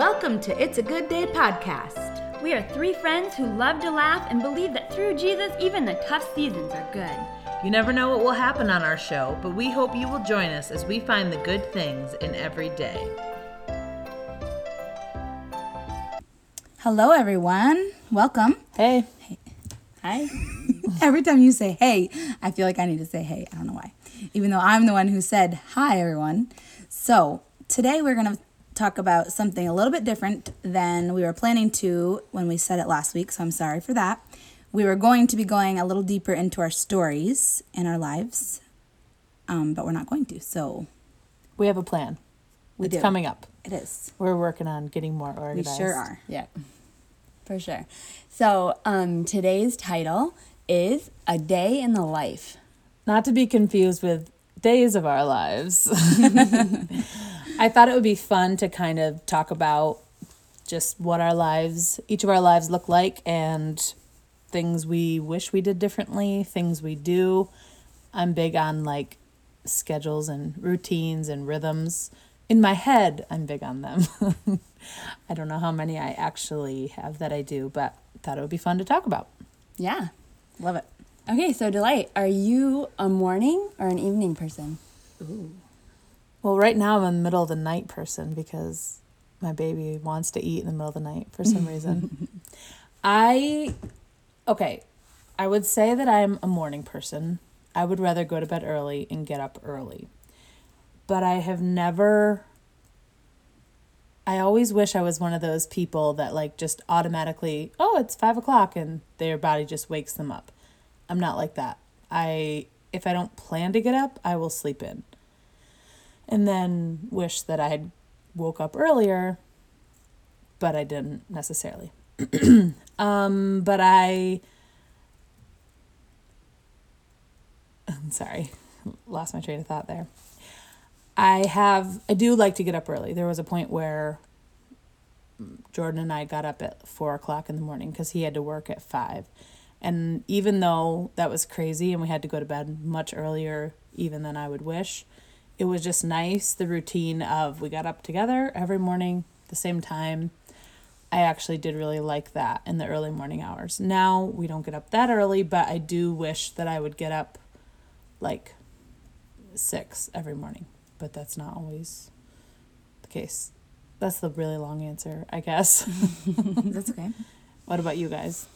Welcome to It's a Good Day podcast. We are three friends who love to laugh and believe that through Jesus, even the tough seasons are good. You never know what will happen on our show, but we hope you will join us as we find the good things in every day. Hello, everyone. Welcome. Hey. hey. Hi. Every time you say hey, I feel like I need to say hey. I don't know why. Even though I'm the one who said hi, everyone. So, today we're going to talk about something a little bit different than we were planning to when we said it last week. So, I'm sorry for that. We were going to be going a little deeper into our stories and our lives, um, but we're not going to. So, We have a plan. We it's do. coming up. it is. We're working on getting more organized. We sure are. Yeah, for sure. So, um, today's title is A Day in the Life. Not to be confused with days of our lives. I thought it would be fun to kind of talk about just what our lives, each of our lives look like and things we wish we did differently, things we do. I'm big on like schedules and routines and rhythms. In my head, I'm big on them. I don't know how many I actually have that I do, but thought it would be fun to talk about. Yeah. Love it. Okay, so Delight, are you a morning or an evening person? Well, right now I'm a middle of the night person because my baby wants to eat in the middle of the night for some reason. I, okay, I would say that I'm a morning person. I would rather go to bed early and get up early. But I have never, I always wish I was one of those people that like just automatically, oh, it's five o'clock and their body just wakes them up. I'm not like that. I, if I don't plan to get up, I will sleep in and then wish that I had woke up earlier, but I didn't necessarily. um, but I, I'm sorry, lost my train of thought there. I have, I do like to get up early. There was a point where Jordan and I got up at four o'clock in the morning because he had to work at five. And even though that was crazy and we had to go to bed much earlier, even than I would wish, it was just nice the routine of we got up together every morning the same time. I actually did really like that in the early morning hours. Now we don't get up that early but i do wish that i would get up like six every morning but that's not always the case. That's the really long answer i guess. That's okay. what about you guys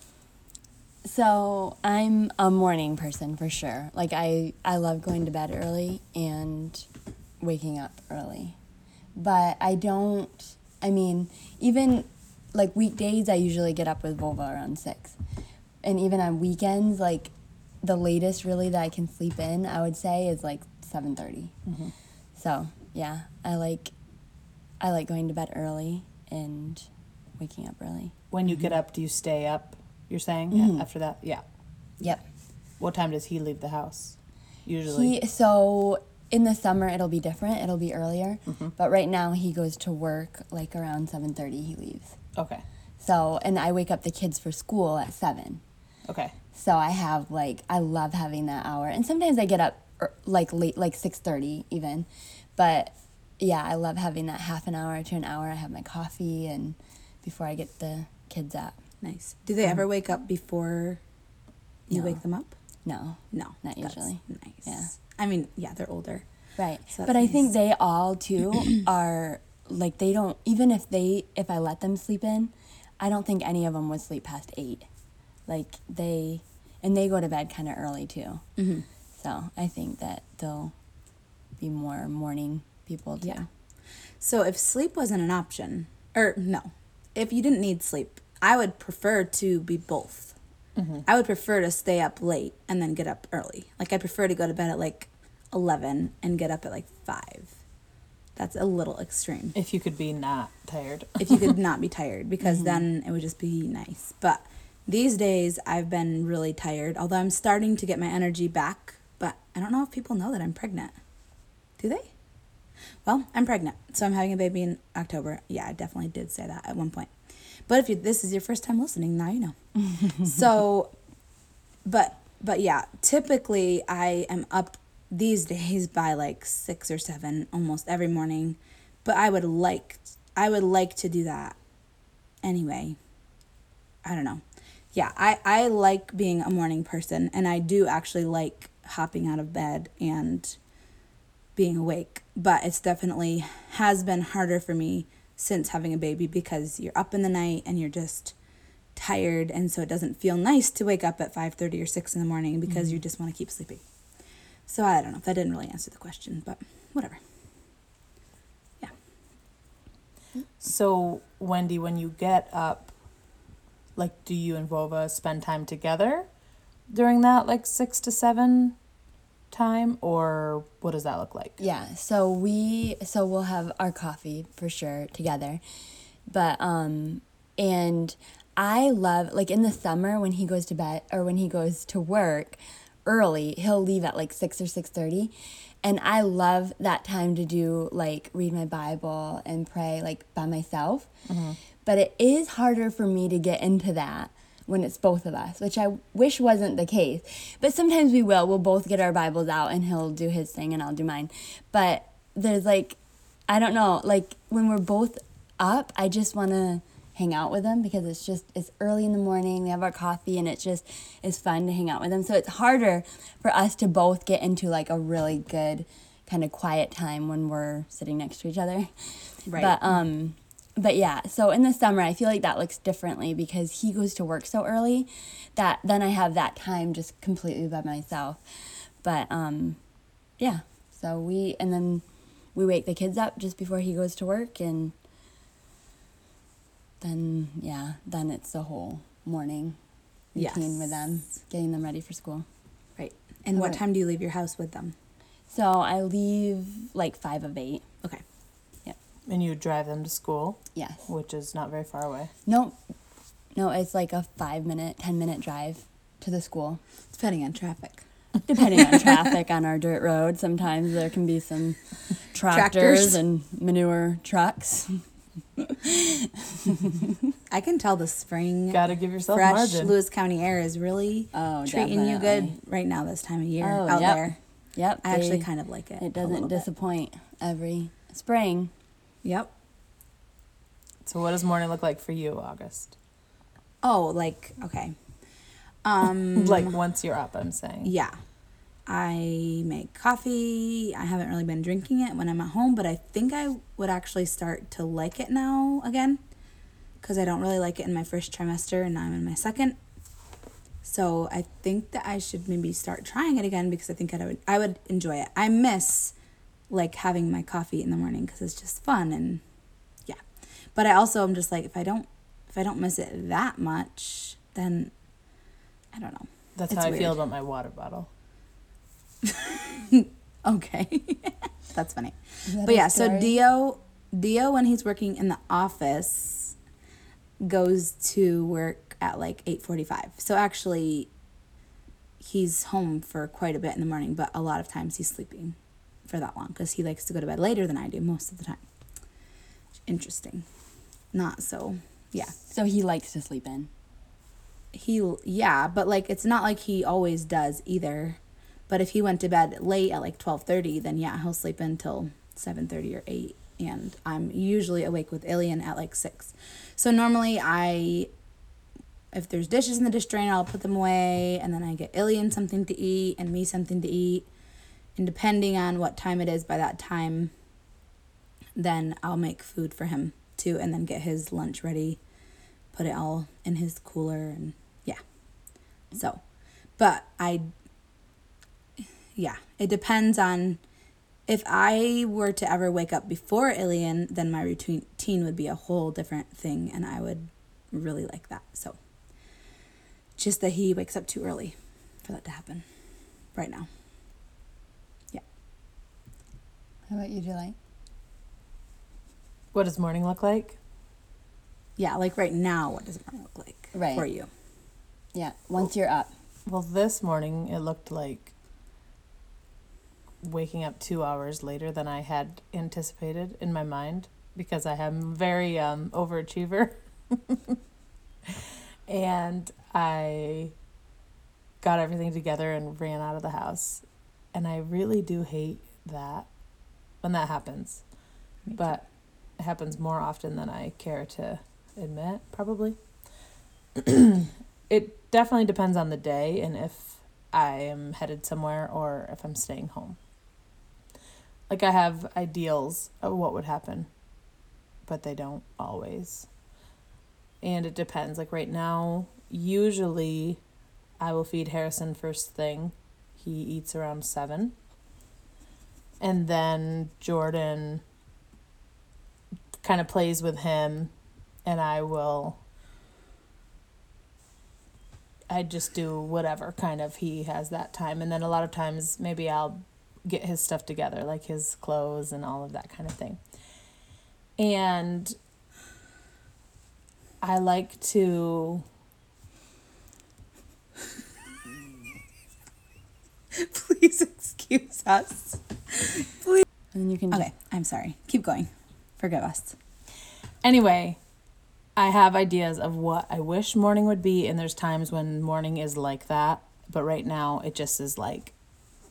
So I'm a morning person for sure. Like I, I love going to bed early and waking up early. But I don't I mean, even like weekdays I usually get up with Vova around six. And even on weekends, like the latest really that I can sleep in, I would say is like seven mm-hmm. So yeah, I like I like going to bed early and waking up early. when you get mm-hmm. up do you stay up you're saying after that yeah Yep. what time does he leave the house usually He so in the summer it'll be different. It'll be earlier. But right now he goes to work like around 7:30 he leaves. okay So and I wake up the kids for school at 7. okay So I have like I love having that hour. And sometimes I get up er, like late like 6:30 even. But yeah, I love having that half an hour to an hour. I have my coffee and before I get the kids up. Nice. Do they ever wake up before you No. wake them up? No. No, Not usually. Nice. Yeah. I mean, yeah, they're older. Right. So but I think they all too are like they don't even if they if I let them sleep in, I don't think any of them would sleep past 8. Like they and they go to bed kind of early too. Mm-hmm. So, I think that they'll be more morning people too. Yeah. So if sleep wasn't an option, or no, if you didn't need sleep, I would prefer to be both. Mm-hmm. I would prefer to stay up late and then get up early. Like I prefer to go to bed at like 11 and get up at like 5. That's a little extreme. if you could be not tired if you could not be tired because mm-hmm. then it would just be nice. But these days I've been really tired, although I'm starting to get my energy back, but I don't know if people know that I'm pregnant. Do they? Well, I'm pregnant, so I'm having a baby in October. Yeah, I definitely did say that at one point. But if you, this is your first time listening, now you know. so, but but yeah, typically I am up these days by like six or seven almost every morning. But I would like I would like to do that anyway. I don't know. Yeah, I, I like being a morning person and I do actually like hopping out of bed and being awake. But it's definitely has been harder for me since having a baby because you're up in the night and you're just tired and so it doesn't feel nice to wake up at 5.30 or 6 in the morning because you mm-hmm. just want to keep sleeping. So I don't know. If that didn't really answer the question, but whatever. Yeah. So, Wendy, when you get up, like, do you and Vova spend time together during that, like, six to seven time, or what does that look like? Yeah, so we so we'll have our coffee for sure together. But um and I love like in the summer when he goes to bed or when he goes to work early, he'll leave at like 6 or 6:30 and I love that time to do like read my Bible and pray like by myself. But it is harder for me to get into that when it's both of us, which I wish wasn't the case. But sometimes we will. We'll both get our Bibles out and he'll do his thing and I'll do mine. But there's like, I don't know, like when we're both up, I just want to hang out with them because it's just, it's early in the morning. We have our coffee and it's just, it's fun to hang out with them So it's harder for us to both get into like a really good kind of quiet time when we're sitting next to each other. Right. But, um, but yeah, so in the summer, I feel like that looks differently because he goes to work so early that then I have that time just completely by myself. But um, yeah, so we, and then we wake the kids up just before he goes to work and then, yeah, then it's the whole morning routine with them, getting them ready for school. Right. And what Alright. time do you leave your house with them? So I leave like five of eight. Okay. And you drive them to school, Yes. which is not very far away. No, no, it's like a five minute, 10 minute drive to the school. Depending on traffic. depending on traffic on our dirt road sometimes there can be some tractors, Tractors. and manure trucks I can tell the spring Got to give yourself fresh margin. Lewis County air is really Oh, treating you good right now this time of year Oh, out yep. there. yep I actually kind of like it. it doesn't little bit. disappoint every spring Yep. So, what does morning look like for you, August? Oh, like okay. Um Like once you're up, I'm saying. yeah. I make coffee. I haven't really been drinking it when I'm at home, but I think I would actually start to like it now again cuz I don't really like it in my first trimester and now I'm in my second. So, I think that I should maybe start trying it again because I think I would I would enjoy it. I miss like having my coffee in the morning cuz it's just fun and yeah. But I also am just like if I don't if I don't miss it that much, then I don't know. That's It's how I feel about my water bottle. Okay. That's funny. That But yeah, so? Dio Dio when he's working in the office goes to work at like 8:45. So actually he's home for quite a bit in the morning, but a lot of times he's sleeping for that long cuz he likes to go to bed later than I do most of the time. Interesting. Not so. Yeah. so he likes to sleep in He yeah, but like it's not like he always does either. But if he went to bed late at like 12:30, then yeah, he'll sleep until 7:30 or 8 and I'm usually awake with Ilian at like 6. So normally I if there's dishes in the dish drainer, I'll put them away and then I get Ilian something to eat and me something to eat. And depending on what time it is by that time, then I'll make food for him too and then get his lunch ready, put it all in his cooler and yeah. So, but I yeah, it depends on if I were to ever wake up before Ilian, then my routine routine would be a whole different thing and I would really like that. So, just that he wakes up too early for that to happen right now. How about you july What does morning look like? Yeah, like right now, what does it look like Right. for you? yeah once you're up Well, this morning it looked like waking up two hours later than I had anticipated in my mind because I am very um, overachiever. and I got everything together and ran out of the house. And I really do hate that when that happens. Me too. But It happens more often than I care to admit, probably. it definitely depends on the day and if I am headed somewhere or if I'm staying home. Like I have ideals of what would happen, but they don't always. And it depends. Like right now, usually I will feed Harrison first thing. He eats around 7. And then Jordan kind of plays with him and I will I just do whatever kind of he has that time and then a lot of times maybe I'll get his stuff together like his clothes and all of that kind of thing. And I like to Please excuse us. And you can just, Okay, I'm sorry. Keep going. Forgive us. Anyway, I have ideas of what I wish morning would be, and there's times when morning is like that, but right now it just is like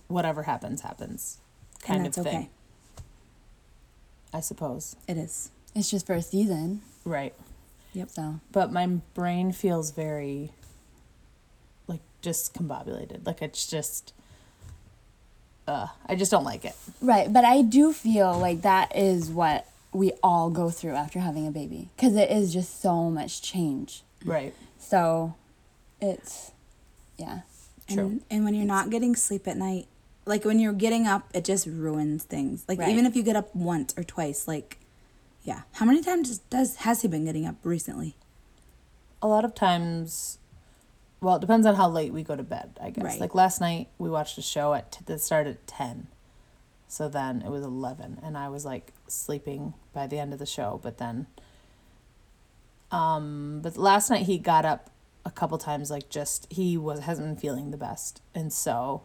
whatever happens, happens kind of thing. okay. I suppose. It is. it's just for a season. Right. Yep. So But my brain feels very like discombobulated. Like it's just uh I just don't like it. right, but I do feel like that is what we all go through after having a baby because it is just so much change. Right. So it's yeah. True. And, and when you're not getting sleep at night, like when you're getting up, it just ruins things. Like Right. even if you get up once or twice, like yeah. How many times does has he been getting up recently? a lot of times well it depends on how late we go to bed i guess. Right. like last night we watched a show at t- that started at 10 so then it was 11 and i was like sleeping by the end of the show but then um but last night he got up a couple times like just he was hasn't been feeling the best. And so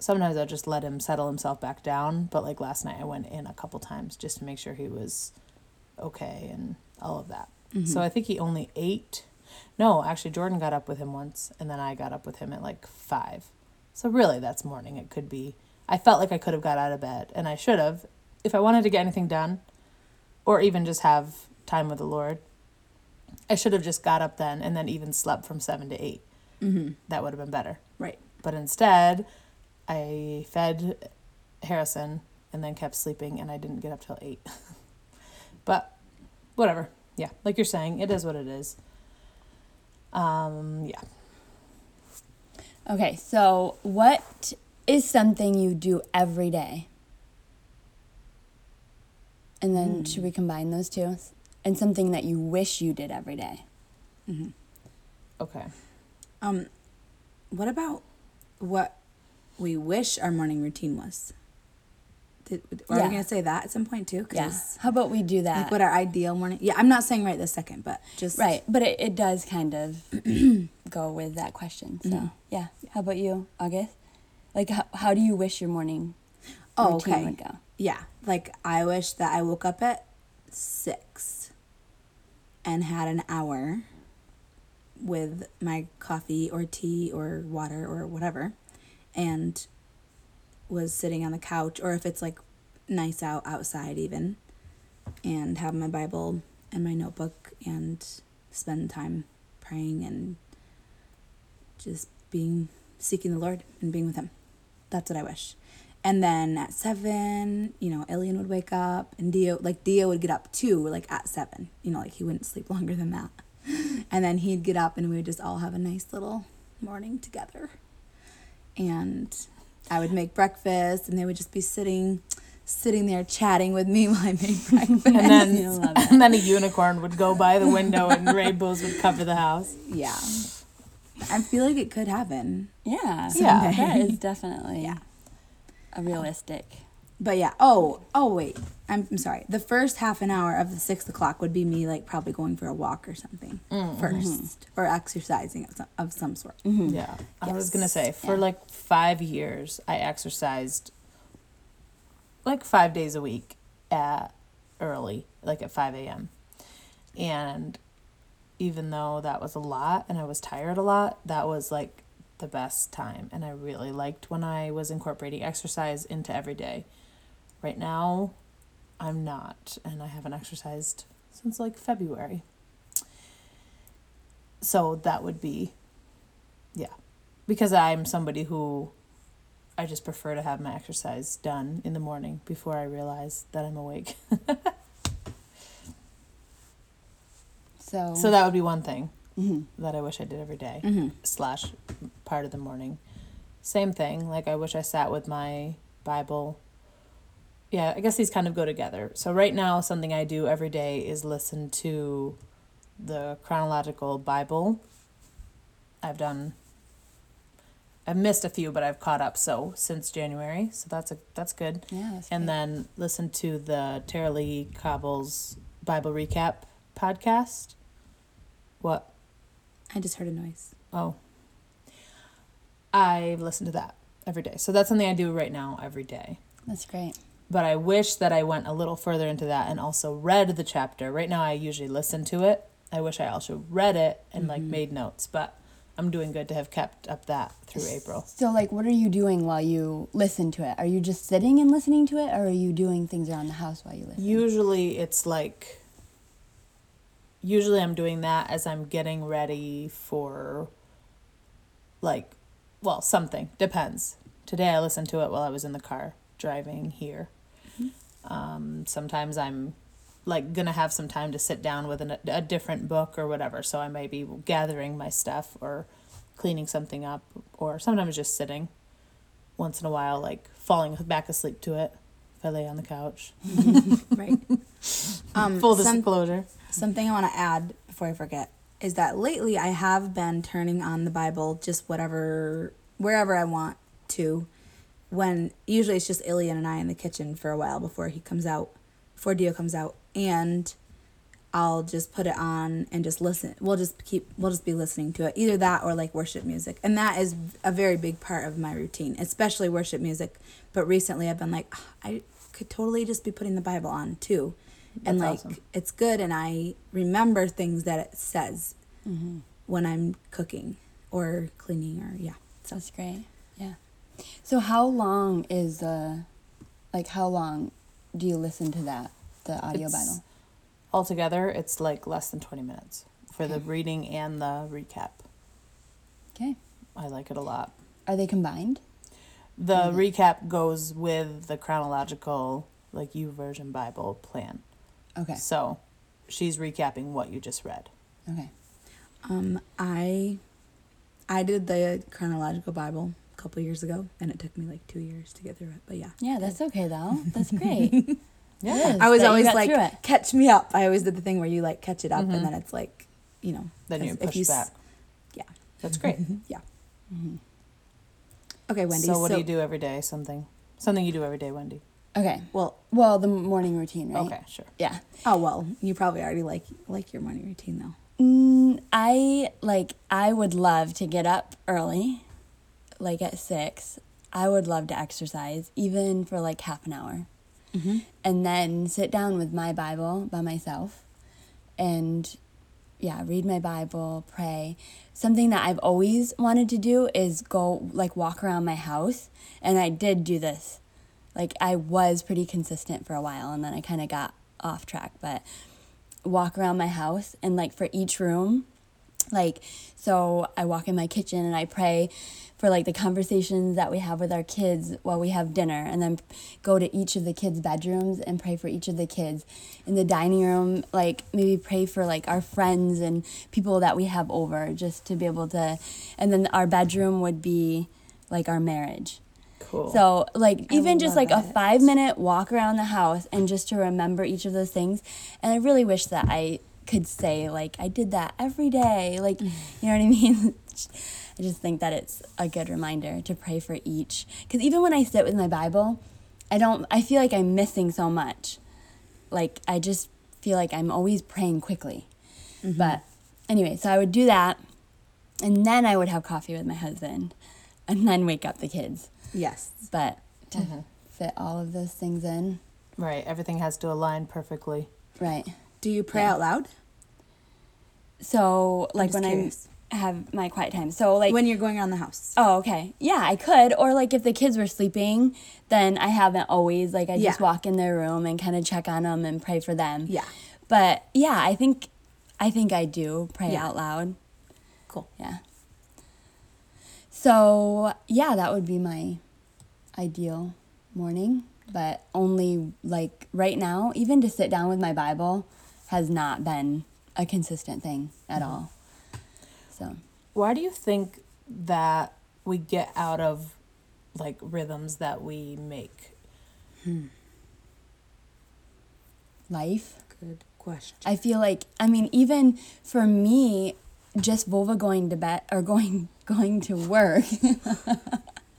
sometimes i just let him settle himself back down but like last night i went in a couple times just to make sure he was okay and all of that. So i think he only ate no actually jordan got up with him once and then i got up with him at like five so really that's morning it could be i felt like i could have got out of bed and i should have if i wanted to get anything done or even just have time with the lord i should have just got up then and then even slept from seven to 8 Mm-hmm. that would have been better Right. but instead, I fed Harrison and then kept sleeping, and I didn't get up till eight. but whatever. Yeah, like you're saying, it is what it is. Um, yeah. Okay, so what is something you do every day? And then should we combine those two? And something that you wish you did every day. Mm-hmm. Okay. Um, what about what we wish our morning routine was? Did, are Yeah. we gonna say that at some point too? Yeah. How about we do that? Like what our ideal morning? Yeah, I'm not saying right this second, but just right, but it, it does kind of go with that question. So, Mhm. yeah. How about you, August? Like, how, how do you wish your morning Oh, routine okay. would go? Yeah, like I wish that I woke up at six and had an hour with my coffee or tea or water or whatever, and was sitting on the couch, or if it's like nice out outside, even, and have my Bible and my notebook and spend time praying and just being seeking the Lord and being with Him. That's what I wish. And then at seven, you know, Ilian would wake up and Dio, like Dio would get up too, like at seven. You know, like he wouldn't sleep longer than that. And then he'd get up and we would just all have a nice little morning together. And I would make breakfast and they would just be sitting, sitting there chatting with me while I made breakfast. And then, You and then a unicorn would go by the window and rainbows would cover the house. yeah. I feel like it could happen. Yeah. Yeah. That is definitely Yeah. a realistic. But yeah. Oh, oh wait. I'm, I'm sorry. The first half an hour of the six o'clock would be me like probably going for a walk or something mm-hmm. first, or exercising of some, of some sort. Mm-hmm. Yeah. I was going to say, for Yeah. like five years, I exercised like five days a week at early, like at 5 a.m. And even though that was a lot and I was tired a lot, that was like the best time. And I really liked when I was incorporating exercise into every day. Right now, I'm not, and I haven't exercised since like February. So that would be, yeah, because I'm somebody who I just prefer to have my exercise done in the morning before I realize that I'm awake. So, so that would be one thing Mhm. that I wish I did every day, Mhm. slash part of the morning. Same thing, like I wish I sat with my Bible. Yeah, I guess these kind of go together. So right now, something I do every day is listen to the chronological Bible. I've done. I've missed a few, but I've caught up. So since January, so that's a that's good. yeah, that's And great. then listen to the Tara-Leigh Cobble's Bible Recap podcast. What? I just heard a noise. Oh. I listen to that every day. So that's something I do right now every day. that's great. But I wish that I went a little further into that and also read the chapter. Right now I usually listen to it. I wish I also read it and like mm-hmm. made notes, but I'm doing good to have kept up that through April. So, like, what are you doing while you listen to it? Are you just sitting and listening to it, or are you doing things around the house while you listen? Usually it's like usually I'm doing that as I'm getting ready for like well, something depends. Today I listened to it while I was in the car driving here. Um, sometimes I'm like gonna have some time to sit down with an, a different book or whatever, so I may be gathering my stuff or cleaning something up, or sometimes just sitting. Once in a while, like falling back asleep to it if I lay on the couch. Right. um, Full some- disclosure. Something I want to add before I forget is that lately I have been turning on the Bible just whatever, wherever I want to. When usually it's just Ilian and I in the kitchen for a while before he comes out, before Dio comes out, and I'll just put it on and just listen. We'll just keep, we'll just be listening to it. Either that or like worship music, and that is a very big part of my routine, especially worship music. But recently I've been like, "Ah, I could totally just be putting the Bible on too and like awesome. it's good and i remember things that it says Mm-hmm. when i'm cooking or cleaning or yeah so That's great. Yeah. So, how long is the, like, how long do you listen to that, the audio It's- Bible? Altogether, it's like less than 20 minutes for the reading and the recap. Okay. I like it a lot. Are they combined? The recap goes with the chronological, like YouVersion Bible plan. Okay. So she's recapping what you just read. Okay. um i i did the chronological bible a couple years ago and it took me like two years to get through it but yeah Yeah, that's okay, though. That's great. Yeah. I was always like catch me up i always did the thing where you like catch it up and then it's like you know Then you as- push s- back. yeah That's great. yeah okay wendy so what do you do every day? Something, something you do every day, Wendy. Okay. well Well, the morning routine, right? Okay, sure. Yeah. oh well you probably already like like your morning routine though Mm, I like. I would love to get up early, like at six. I would love to exercise, even for like half an hour, mm-hmm. and then sit down with my Bible by myself, and yeah, read my Bible, pray. Something that I've always wanted to do is go like walk around my house, and I did do this. Like I was pretty consistent for a while, and then I kind of got off track, but walk around my house and like for each room like so i walk in my kitchen and i pray for like the conversations that we have with our kids while we have dinner and then go to each of the kids bedrooms and pray for each of the kids in the dining room like maybe pray for like our friends and people that we have over just to be able to and then our bedroom would be like our marriage Cool. so, like, even just like a five minute walk around the house and just to remember each of those things. And I really wish that I could say, like, I did that every day. Like, mm. you know what I mean? I just think that it's a good reminder to pray for each. Because even when I sit with my Bible, I don't, I feel like I'm missing so much. Like, I just feel like I'm always praying quickly. Mm-hmm. But anyway, so I would do that. And then I would have coffee with my husband and then wake up the kids yes but to mm-hmm. fit all of those things in right, everything has to align perfectly. right do you pray Yeah. out loud so like when curious. have my quiet time. So like when you're going around the house. Oh, okay. Yeah, I could. Or like if the kids were sleeping, then I haven't always like I just walk in their room and kind of check on them and pray for them. Yeah. But yeah, I think I think I do pray Yeah. out loud. Cool. Yeah. So, yeah, that would be my ideal morning, but only like right now, even to sit down with my Bible has not been a consistent thing at all. So, Why do you think that we get out of like rhythms that we make? Hmm. life Good question. I feel like I mean even for me just Vova going to bed or going going to work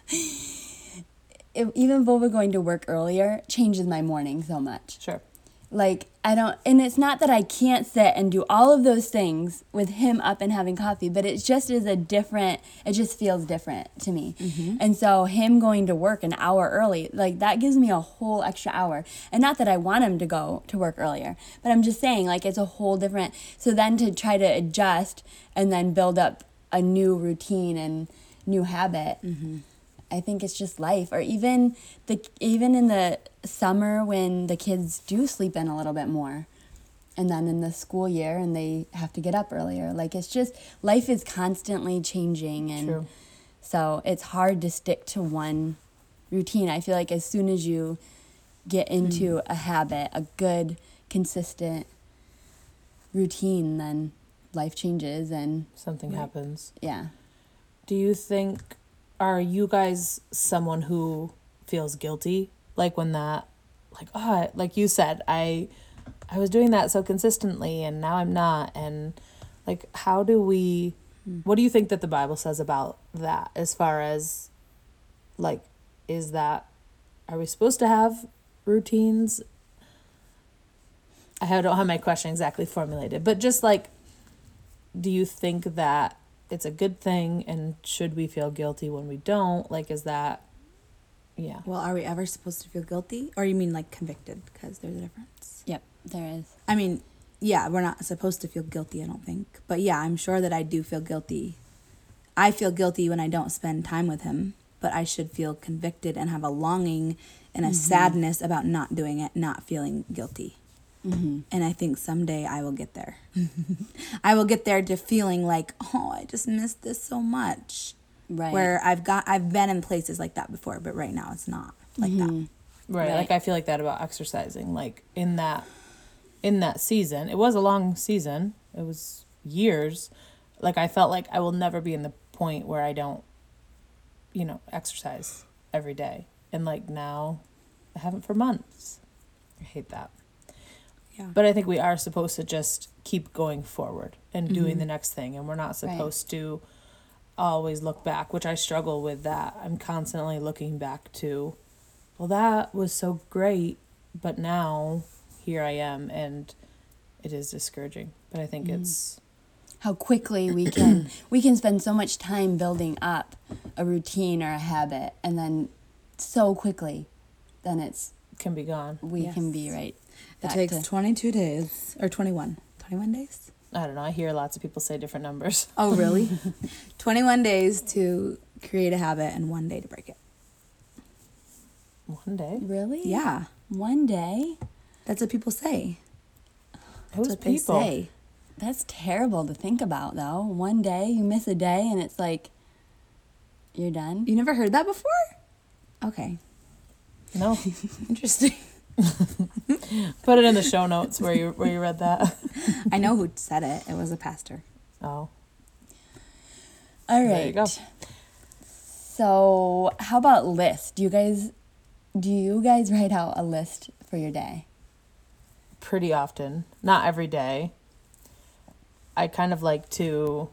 if, even Vova going to work earlier changes my morning so much. Sure. Like I don't and it's not that I can't sit and do all of those things with him up and having coffee, but it just is a different it just feels different to me. Mm-hmm. And so him going to work an hour early, like that gives me a whole extra hour. And not that I want him to go to work earlier, but I'm just saying like it's a whole different so then to try to adjust and then build up a new routine and new habit. Mm-hmm. I think it's just life, or even the even in the summer when the kids do sleep in a little bit more, and then in the school year and they have to get up earlier. Like it's just life is constantly changing, and True. so it's hard to stick to one routine. I feel like as soon as you get hmm. into a habit, a good, consistent routine, then life changes, and Something happens. yeah. Do you think are you guys someone who feels guilty? Like when that like oh like you said I I was doing that so consistently and now I'm not. And like how do we what do you think that the Bible says about that as far as like is that are we supposed to have routines? I don't have my question exactly formulated but just like do you think that it's a good thing and should we feel guilty when we don't like is that yeah Well, are we ever supposed to feel guilty? Or you mean like convicted? Because there's a difference. Yep, there is. I mean, yeah, we're not supposed to feel guilty, I don't think. But yeah, I'm sure that I do feel guilty. I feel guilty when I don't spend time with him, but I should feel convicted and have a longing and a mm-hmm. sadness about not doing it, not feeling guilty. Mm-hmm. And I think someday I will get there. I will get there to feeling like, oh, I just missed this so much. Right. Where I've got, I've been in places like that before, but right now it's not like that. right, Right. like i feel like that about exercising like in that in that season it was a long season it was years like i felt like i will never be in the point where i don't you know exercise every day and like now i haven't for months i hate that Yeah. But I think we are supposed to just keep going forward and doing mm-hmm. the next thing. And we're not supposed to always look back, which I struggle with that. I'm constantly looking back to, well, that was so great, but now here I am. And it is discouraging. But I think mm. it's, how quickly we can we can spend so much time building up a routine or a habit and then so quickly then it's can be gone. we Yes. can be right It takes to- 22 days or 21. 21 days? I don't know. I hear lots of people say different numbers. Oh, really? 21 days to create a habit and one day to break it. One day. really Yeah. one day That's what people say. Who's That's what they people? say. that's terrible to think about though one day you miss a day and it's like you're done You never heard that before? Okay. No. Interesting. Put it in the show notes where you where you read that. I know who said it. It was a pastor. Oh. all right There you go. so how about list do you guys do you guys write out a list for your day pretty often, not every day. I kind of like to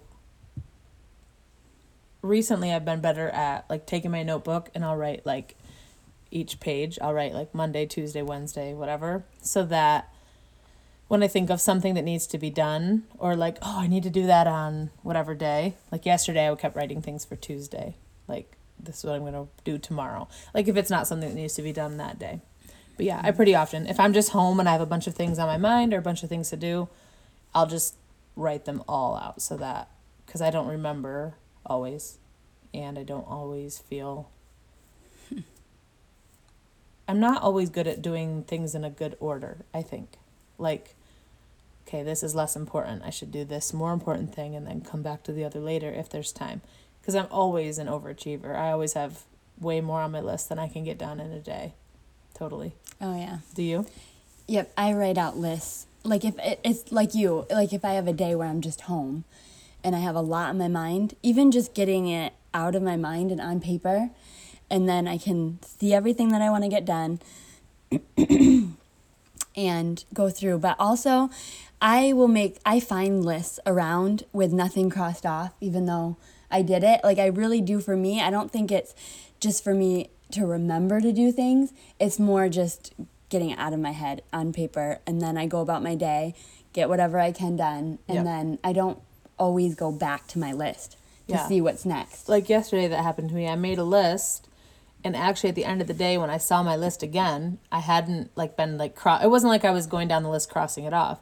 recently I've been better at like taking my notebook and I'll write like each page. I'll write like Monday, Tuesday, Wednesday, whatever, so that when I think of something that needs to be done or like, oh, I need to do that on whatever day. Like yesterday I kept writing things for Tuesday. Like this is what I'm going to do tomorrow. Like if it's not something that needs to be done that day. But yeah, I pretty often, if I'm just home and I have a bunch of things on my mind or a bunch of things to do, I'll just write them all out so that because I don't remember always, and I don't always feel. I'm not always good at doing things in a good order, I think. Like, okay, this is less important. I should do this more important thing and then come back to the other later if there's time. Because I'm always an overachiever. I always have way more on my list than I can get done in a day. Totally. Oh yeah. Do you? Yep, I write out lists. Like if it, it's like you, like if I have a day where I'm just home and I have a lot on my mind, even just getting it out of my mind and on paper, and then I can see everything that I want to get done and go through. But also, I will make, I find lists around with nothing crossed off, even though I did it. Like I really do for me. I don't think it's just for me to remember to do things, it's more just getting it out of my head on paper and then I go about my day, get whatever I can done, and Yep. then I don't always go back to my list to Yeah. see what's next. like yesterday that happened to me. I made a list and actually at the end of the day when I saw my list again, I hadn't like been like cro- it wasn't like I was going down the list crossing it off.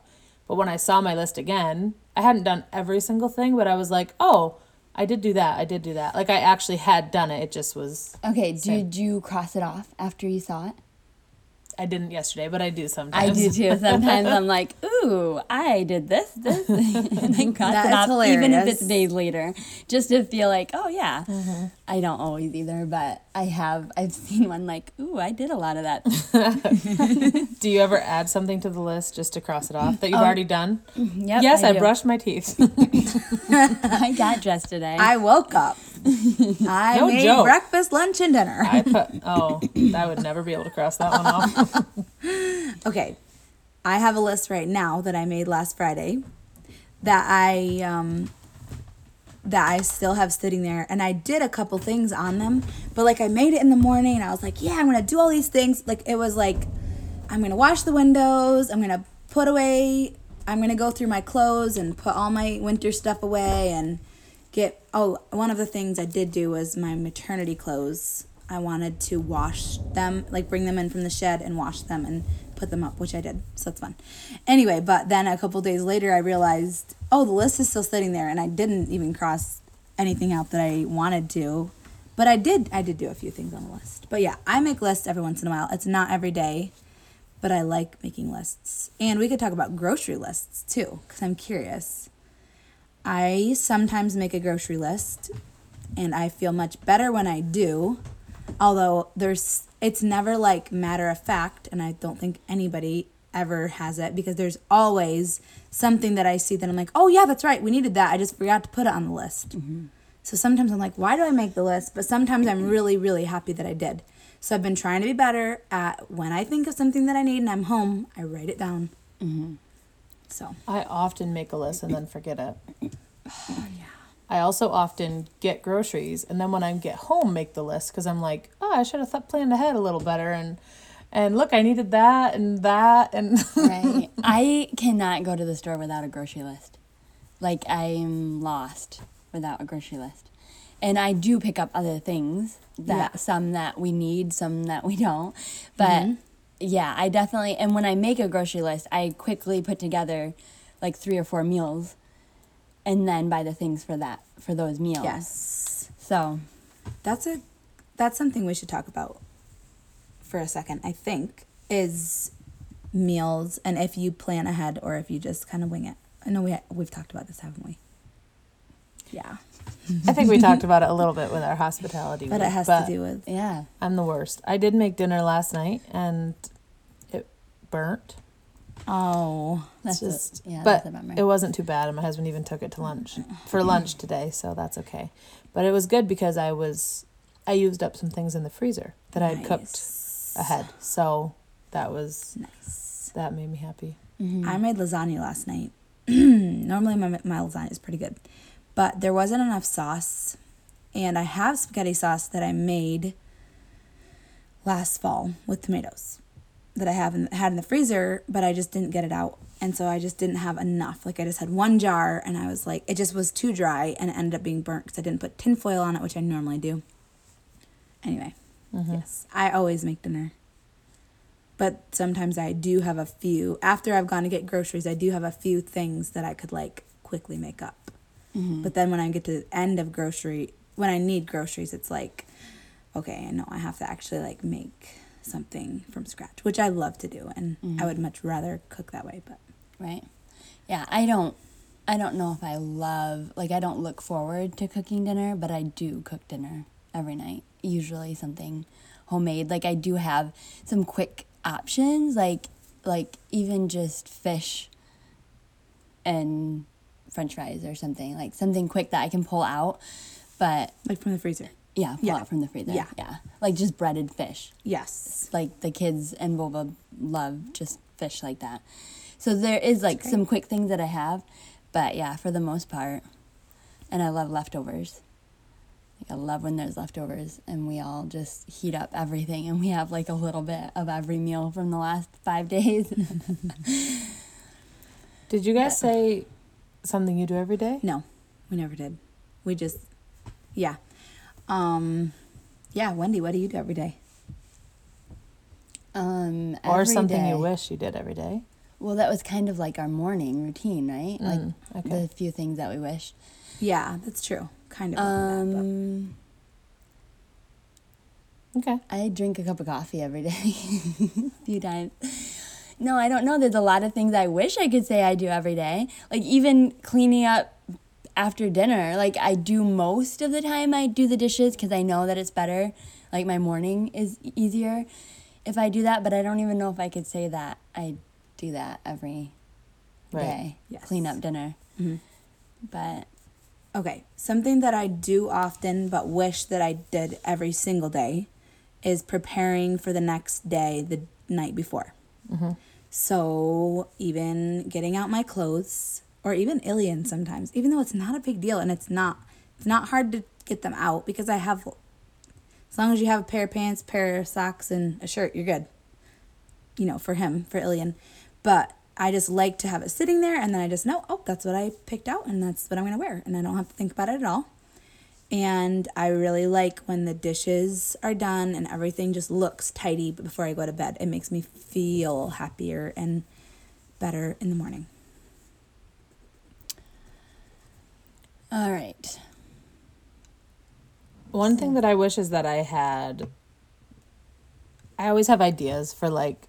But when I saw my list again, I hadn't done every single thing, but I was like, "Oh, I did do that. I did do that." Like I actually had done it. It just was Okay, Same. did you cross it off after you saw it? I didn't yesterday, but I do sometimes. I do too. Sometimes I'm like, ooh, I did this, this, and then cross That it is off, even if it's days later, just to feel like, oh yeah. Mm-hmm. I don't always either, but I have. I've seen one like, ooh, I did a lot of that. Do you ever add something to the list just to cross it off that you've already done? Yep, yes, I, do. brushed my teeth. I got dressed today. I woke up. I No made joke. breakfast, lunch, and dinner. I put oh, I would never be able to cross that one off. Okay, I have a list right now that I made last Friday that I um that I still have sitting there and I did a couple things on them, but like I made it in the morning and I was like, yeah, I'm going to do all these things. Like it was like I'm going to wash the windows, I'm going to put away I'm going to go through my clothes and put all my winter stuff away and get oh, one of the things I did do was my maternity clothes. I wanted to wash them, like bring them in from the shed and wash them and put them up, which I did. So that's fun. Anyway, but then a couple days later, I realized, oh, the list is still sitting there, and I didn't even cross anything out that I wanted to. But I did. I did do a few things on the list. But yeah, I make lists every once in a while. It's not every day, but I like making lists. And we could talk about grocery lists too, because I'm curious. I sometimes make a grocery list, and I feel much better when I do. Although there's, it's never like matter of fact, and I don't think anybody ever has it because there's always something that I see that I'm like, oh yeah, that's right, we needed that. I just forgot to put it on the list. Mm-hmm. So sometimes I'm like, why do I make the list? But sometimes I'm really, really happy that I did. So I've been trying to be better at when I think of something that I need and I'm home, I write it down. Mm-hmm. So I often make a list and then forget it. Oh, I also often get groceries and then when I get home make the list because I'm like, oh, I should have th- planned ahead a little better and and look, I needed that and that and right. I cannot go to the store without a grocery list. Like I'm lost without a grocery list. And I do pick up other things that Yeah. some that we need, some that we don't. But mm-hmm. Yeah, I definitely and when I make a grocery list, I quickly put together like three or four meals and then buy the things for that for those meals. yes, So, that's a that's something we should talk about for a second. I think is meals and if you plan ahead or if you just kind of wing it. I know we we've talked about this, haven't we? Yeah, I think we talked about it a little bit with our hospitality. but week, it has but to do with yeah. I'm the worst. I did make dinner last night and it burnt. oh That's a- just yeah, but that's a it wasn't too bad and my husband even took it to lunch for lunch today so that's okay but it was good because i was i used up some things in the freezer that i had cooked ahead so that was Nice. that made me happy mm-hmm. I made lasagna last night. Normally, my, my lasagna is pretty good, but there wasn't enough sauce. And I have spaghetti sauce that I made last fall with tomatoes that I have in, had in the freezer, but I just didn't get it out. And so I just didn't have enough. Like, I just had one jar, and I was like, it just was too dry, and it ended up being burnt because I didn't put tinfoil on it, which I normally do. Anyway, mm-hmm. yes, I always make dinner but sometimes I do have a few after I've gone to get groceries. I do have a few things that I could like quickly make up. Mm-hmm. But then when I get to the end of grocery, when I need groceries, it's like, okay, I know I have to actually like make something from scratch, which I love to do, and I mm-hmm. would much rather cook that way. But Right. Yeah, I don't I don't know if I love like I don't look forward to cooking dinner, but I do cook dinner every night. Usually something homemade. Like I do have some quick options like like even just fish and french fries or something. Like something quick that I can pull out. But like from the freezer, yeah, pull Yeah. out from the freezer. Yeah. Yeah. Like just breaded fish yes, like the kids and Vova love just fish like that. So there is like some quick things that I have, but yeah, for the most part, and I love leftovers. Like I love when there's leftovers and we all just heat up everything and we have like a little bit of every meal from the last five days. Did you guys say something you do every day? no, we never did. We just, yeah, um, yeah. Wendy, what do you do every day? um, Or every something you wish you did every day? Well, that was kind of like our morning routine, right? like Mm, okay. the few things that we wish. Yeah, that's true. Kind of. like that, Um, Okay. I drink a cup of coffee every day, a few times. No, I don't know. There's a lot of things I wish I could say I do every day. Like even cleaning up after dinner. Like I do most of the time. I do the dishes because I know that it's better. Like my morning is easier if I do that. But I don't even know if I could say that I do that every day. Right. Yes. Clean up dinner. Mhm. But Okay, something that I do often but wish that I did every single day is preparing for the next day the night before. So, even getting out my clothes or even Ilian sometimes, even though it's not a big deal and it's not it's not hard to get them out because I have as long as you have a pair of pants, pair of socks and a shirt, you're good. You know, for him, for Ilian. But I just like to have it sitting there and then I just know, oh, that's what I picked out and that's what I'm going to wear. And I don't have to think about it at all. And I really like when the dishes are done and everything just looks tidy before I go to bed. It makes me feel happier and better in the morning. all right. One thing that I wish is that I had. I always have ideas for like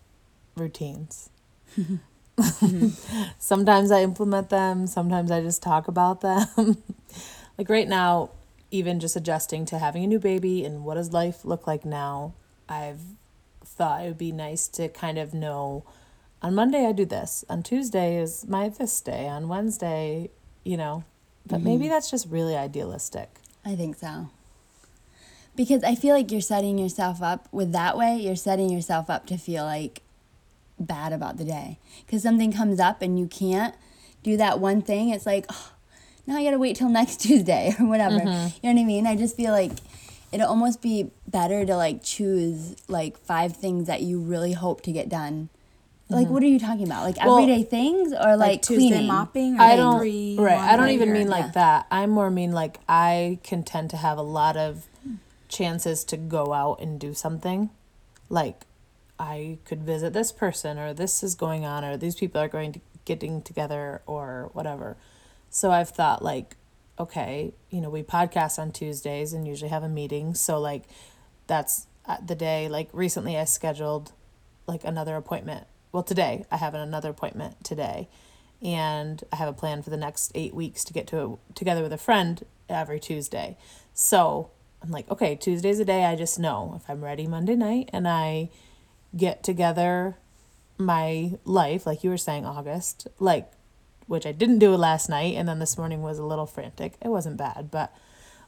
routines. Mm-hmm. sometimes I implement them, sometimes I just talk about them. like right now, even just adjusting to having a new baby and what does life look like now, I've thought it would be nice to kind of know on Monday I do this, on Tuesday is my this day, on Wednesday, you know. But mm-hmm. maybe that's just really idealistic. I think so. Because I feel like you're setting yourself up with that way, you're setting yourself up to feel like bad about the day. Because something comes up and you can't do that one thing, it's like, oh, now I gotta wait till next Tuesday or whatever. Mm-hmm. You know what I mean? I just feel like it'd almost be better to like choose like five things that you really hope to get done. Like, mm-hmm. what are you talking about? Like Well, everyday things or like, Tuesday cleaning? mopping or I don't laundry, right. I don't even mean like yeah. that. I more mean like I can tend to have a lot of chances to go out and do something. Like I could visit this person or this is going on or these people are going to getting together or whatever. So I've thought like okay, you know, we podcast on Tuesdays and usually have a meeting. So like that's uh, the day like recently I scheduled like another appointment. Well, today I have another appointment today, and I have a plan for the next eight weeks to get to together with a friend every Tuesday. So I'm like, okay, Tuesday's a day I just know if I'm ready Monday night and I get together my life, like you were saying, August, like which I didn't do last night, and then this morning was a little frantic. It wasn't bad, but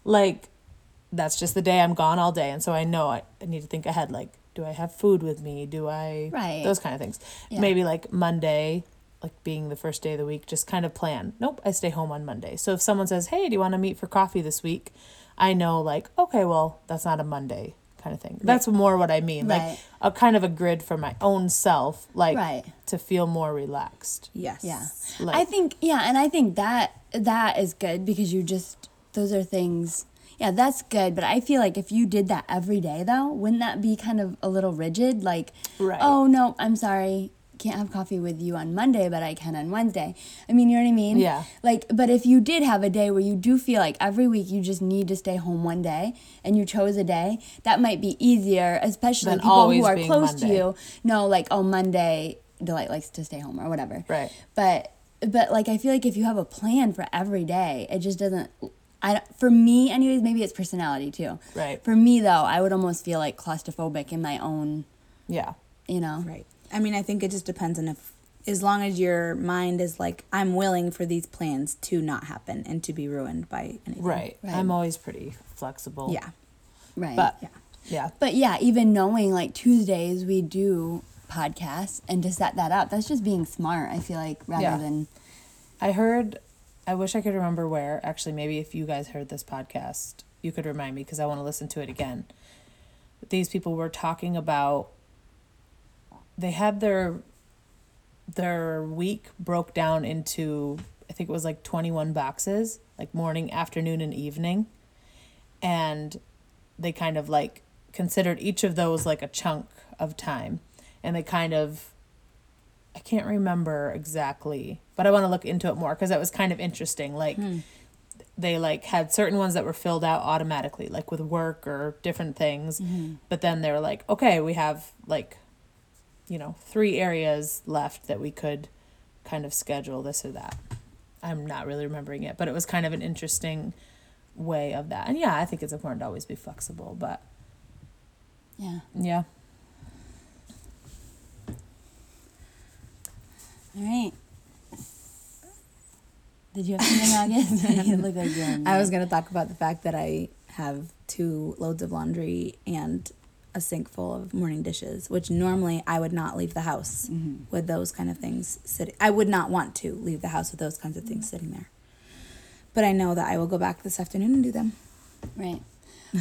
like that's just the day I'm gone all day, and so I know I, I need to think ahead. Like, do I have food with me? Do I Right. those kind of things? Yeah. Maybe like Monday, like being the first day of the week, just kind of plan. Nope, I stay home on Monday. So if someone says, "Hey, do you want to meet for coffee this week?" I know like, okay, well, that's not a Monday kind of thing. That's more what I mean. Right. Like a kind of a grid for my own self, like Right. to feel more relaxed. Yes. Yeah. Like- I think yeah, and I think that that is good because you just those are things yeah, that's good, but I feel like if you did that every day though, wouldn't that be kind of a little rigid like Right. oh no, I'm sorry. Can't have coffee with you on Monday, but I can on Wednesday. I mean, you know what I mean? Yeah. Like, but if you did have a day where you do feel like every week you just need to stay home one day and you chose a day, that might be easier, especially Than people who are being close to you know, like, oh, Monday, Delight likes to stay home or whatever. Right. But, but like, I feel like if you have a plan for every day, it just doesn't. I, don't- for me, anyways, maybe it's personality too. Right. For me, though, I would almost feel like claustrophobic in my own, Yeah. you know. Right. I mean, I think it just depends on if, as long as your mind is like, I'm willing for these plans to not happen and to be ruined by anything. Right. Right. I'm always pretty flexible. Yeah. Right. But Yeah. yeah. But yeah, even knowing like Tuesdays we do podcasts and to set that up, that's just being smart, I feel like, rather Yeah. than I heard, I wish I could remember where. Actually, maybe if you guys heard this podcast, you could remind me because I want to listen to it again. These people were talking about, they had their their week broke down into I think it was like 21 boxes, like morning, afternoon and evening. And they kind of like considered each of those like a chunk of time. And they kind of I can't remember exactly, but I want to look into it more because that was kind of interesting. Like hmm. they like had certain ones that were filled out automatically, like with work or different things. Mm-hmm. But then they were like, okay, we have like, you know, three areas left that we could kind of schedule this or that. I'm not really remembering it, but it was kind of an interesting way of that. And yeah, I think it's important to always be flexible, but yeah. yeah. All right. Did you have something, August? you look like you're I was going to talk about the fact that I have two loads of laundry and a sink full of morning dishes, which normally I would not leave the house with those kind of things sitting. I would not want to leave the house with those kinds of things sitting there. But I know that I will go back this afternoon and do them. Right.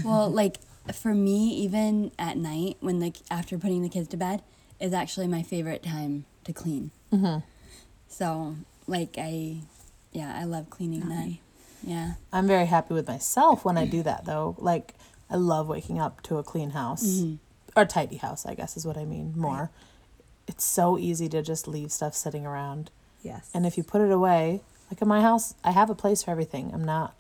Well, like for me, even at night when like after putting the kids to bed is actually my favorite time to clean. Mm-hmm. So like I, yeah, I love cleaning Not then. me. Yeah. I'm very happy with myself when I do that though. Like I love waking up to a clean house mm-hmm. or tidy house, I guess is what I mean more. It's so easy to just leave stuff sitting around. Yes. And if you put it away, like in my house, I have a place for everything. I'm not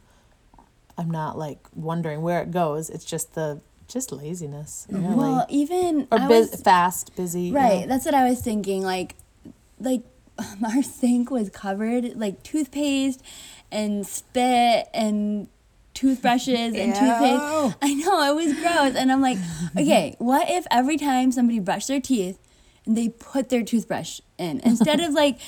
I'm not like wondering where it goes. It's just the just laziness, mm-hmm. really. Well, even or was- fast, busy. you Right. know? That's what I was thinking. Like, like our sink was covered like toothpaste and spit and toothbrushes and toothpaste. I know it was gross, and I'm like, okay, what if every time somebody brushed their teeth and they put their toothbrush in instead of like.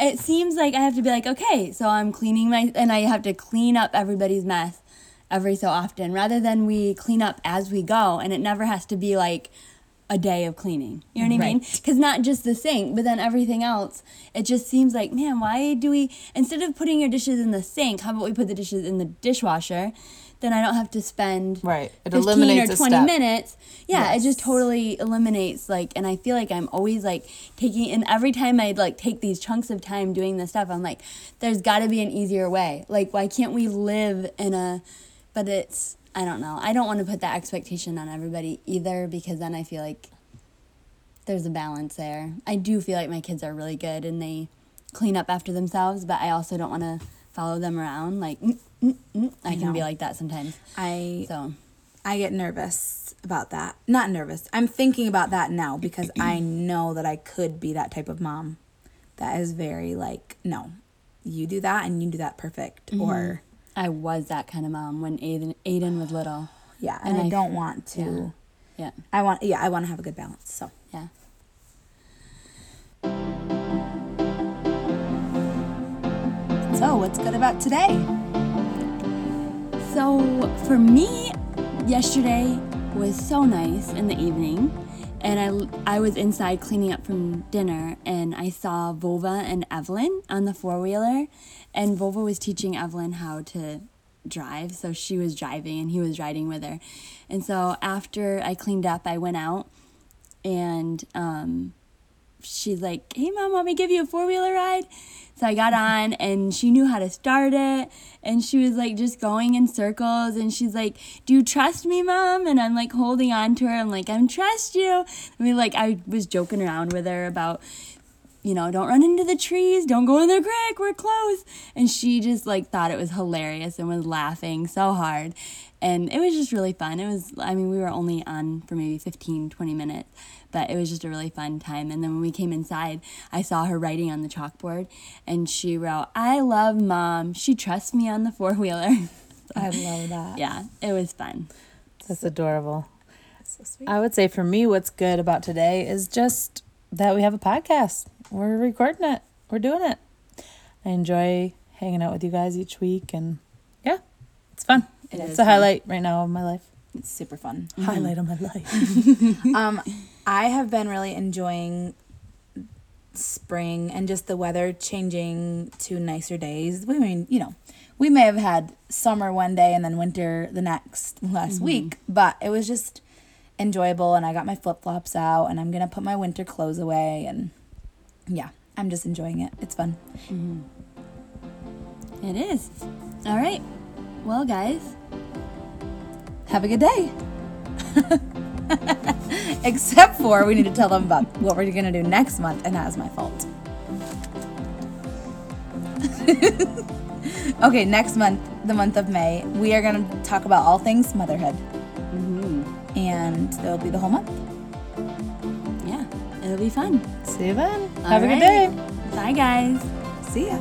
It seems like I have to be like, okay, so I'm cleaning my, and I have to clean up everybody's mess every so often rather than we clean up as we go and it never has to be like a day of cleaning. You know what I mean? Because not just the sink, but then everything else. It just seems like, man, why do we, instead of putting your dishes in the sink, how about we put the dishes in the dishwasher? Then I don't have to spend Right. It 15 eliminates or 20 minutes. Yeah, it just totally eliminates like and I feel like I'm always like taking and every time I like take these chunks of time doing this stuff, I'm like there's got to be an easier way. Like why can't we live in a but it's I don't know. I don't want to put that expectation on everybody either because then I feel like there's a balance there. I do feel like my kids are really good and they clean up after themselves, but I also don't want to follow them around like mm, mm, mm. I can be like that sometimes. I So, I get nervous about that. Not nervous. I'm thinking about that now because I know that I could be that type of mom that is very like, no, you do that and you do that perfect. Or, I was that kind of mom when Aiden Aiden was little. yeah, and, And I I- don't want to. Yeah. I want, yeah, I want to have a good balance. So, Yeah. so what's good about today? So for me, yesterday was so nice in the evening, and I I was inside cleaning up from dinner, and I saw Vova and Evelyn on the four wheeler, and Vova was teaching Evelyn how to drive, so she was driving and he was riding with her, and so after I cleaned up, I went out and um, she's like, "Hey, mom, want me give you a four wheeler ride?" So I got on, and she knew how to start it, and she was like just going in circles, and she's like, "Do you trust me, mom?" And I'm like holding on to her. I'm like, "I'm trust you." I mean, like I was joking around with her about you know, don't run into the trees, don't go in the creek, we're close. And she just like thought it was hilarious and was laughing so hard. And it was just really fun. It was, I mean, we were only on for maybe 15, 20 minutes, but it was just a really fun time. And then when we came inside, I saw her writing on the chalkboard and she wrote, I love mom. She trusts me on the four wheeler. I love that. yeah, it was fun. That's adorable. So sweet. I would say for me, what's good about today is just that we have a podcast. We're recording it. We're doing it. I enjoy hanging out with you guys each week, and yeah, it's fun. It it's is a fun. highlight right now of my life. It's super fun. Highlight of my life. um, I have been really enjoying spring and just the weather changing to nicer days. I mean, you know, we may have had summer one day and then winter the next last week, but it was just enjoyable. And I got my flip flops out and I'm going to put my winter clothes away. And yeah, I'm just enjoying it. It's fun. Mm-hmm. It is. All right. Well, guys, Have a good day. Except for we need to tell them about what we're going to do next month, and that's my fault. okay, next month, the month of May, we are going to talk about all things motherhood. And there'll be the whole month. yeah, it'll be fun. See you then. All have a good day. Bye, guys. See ya.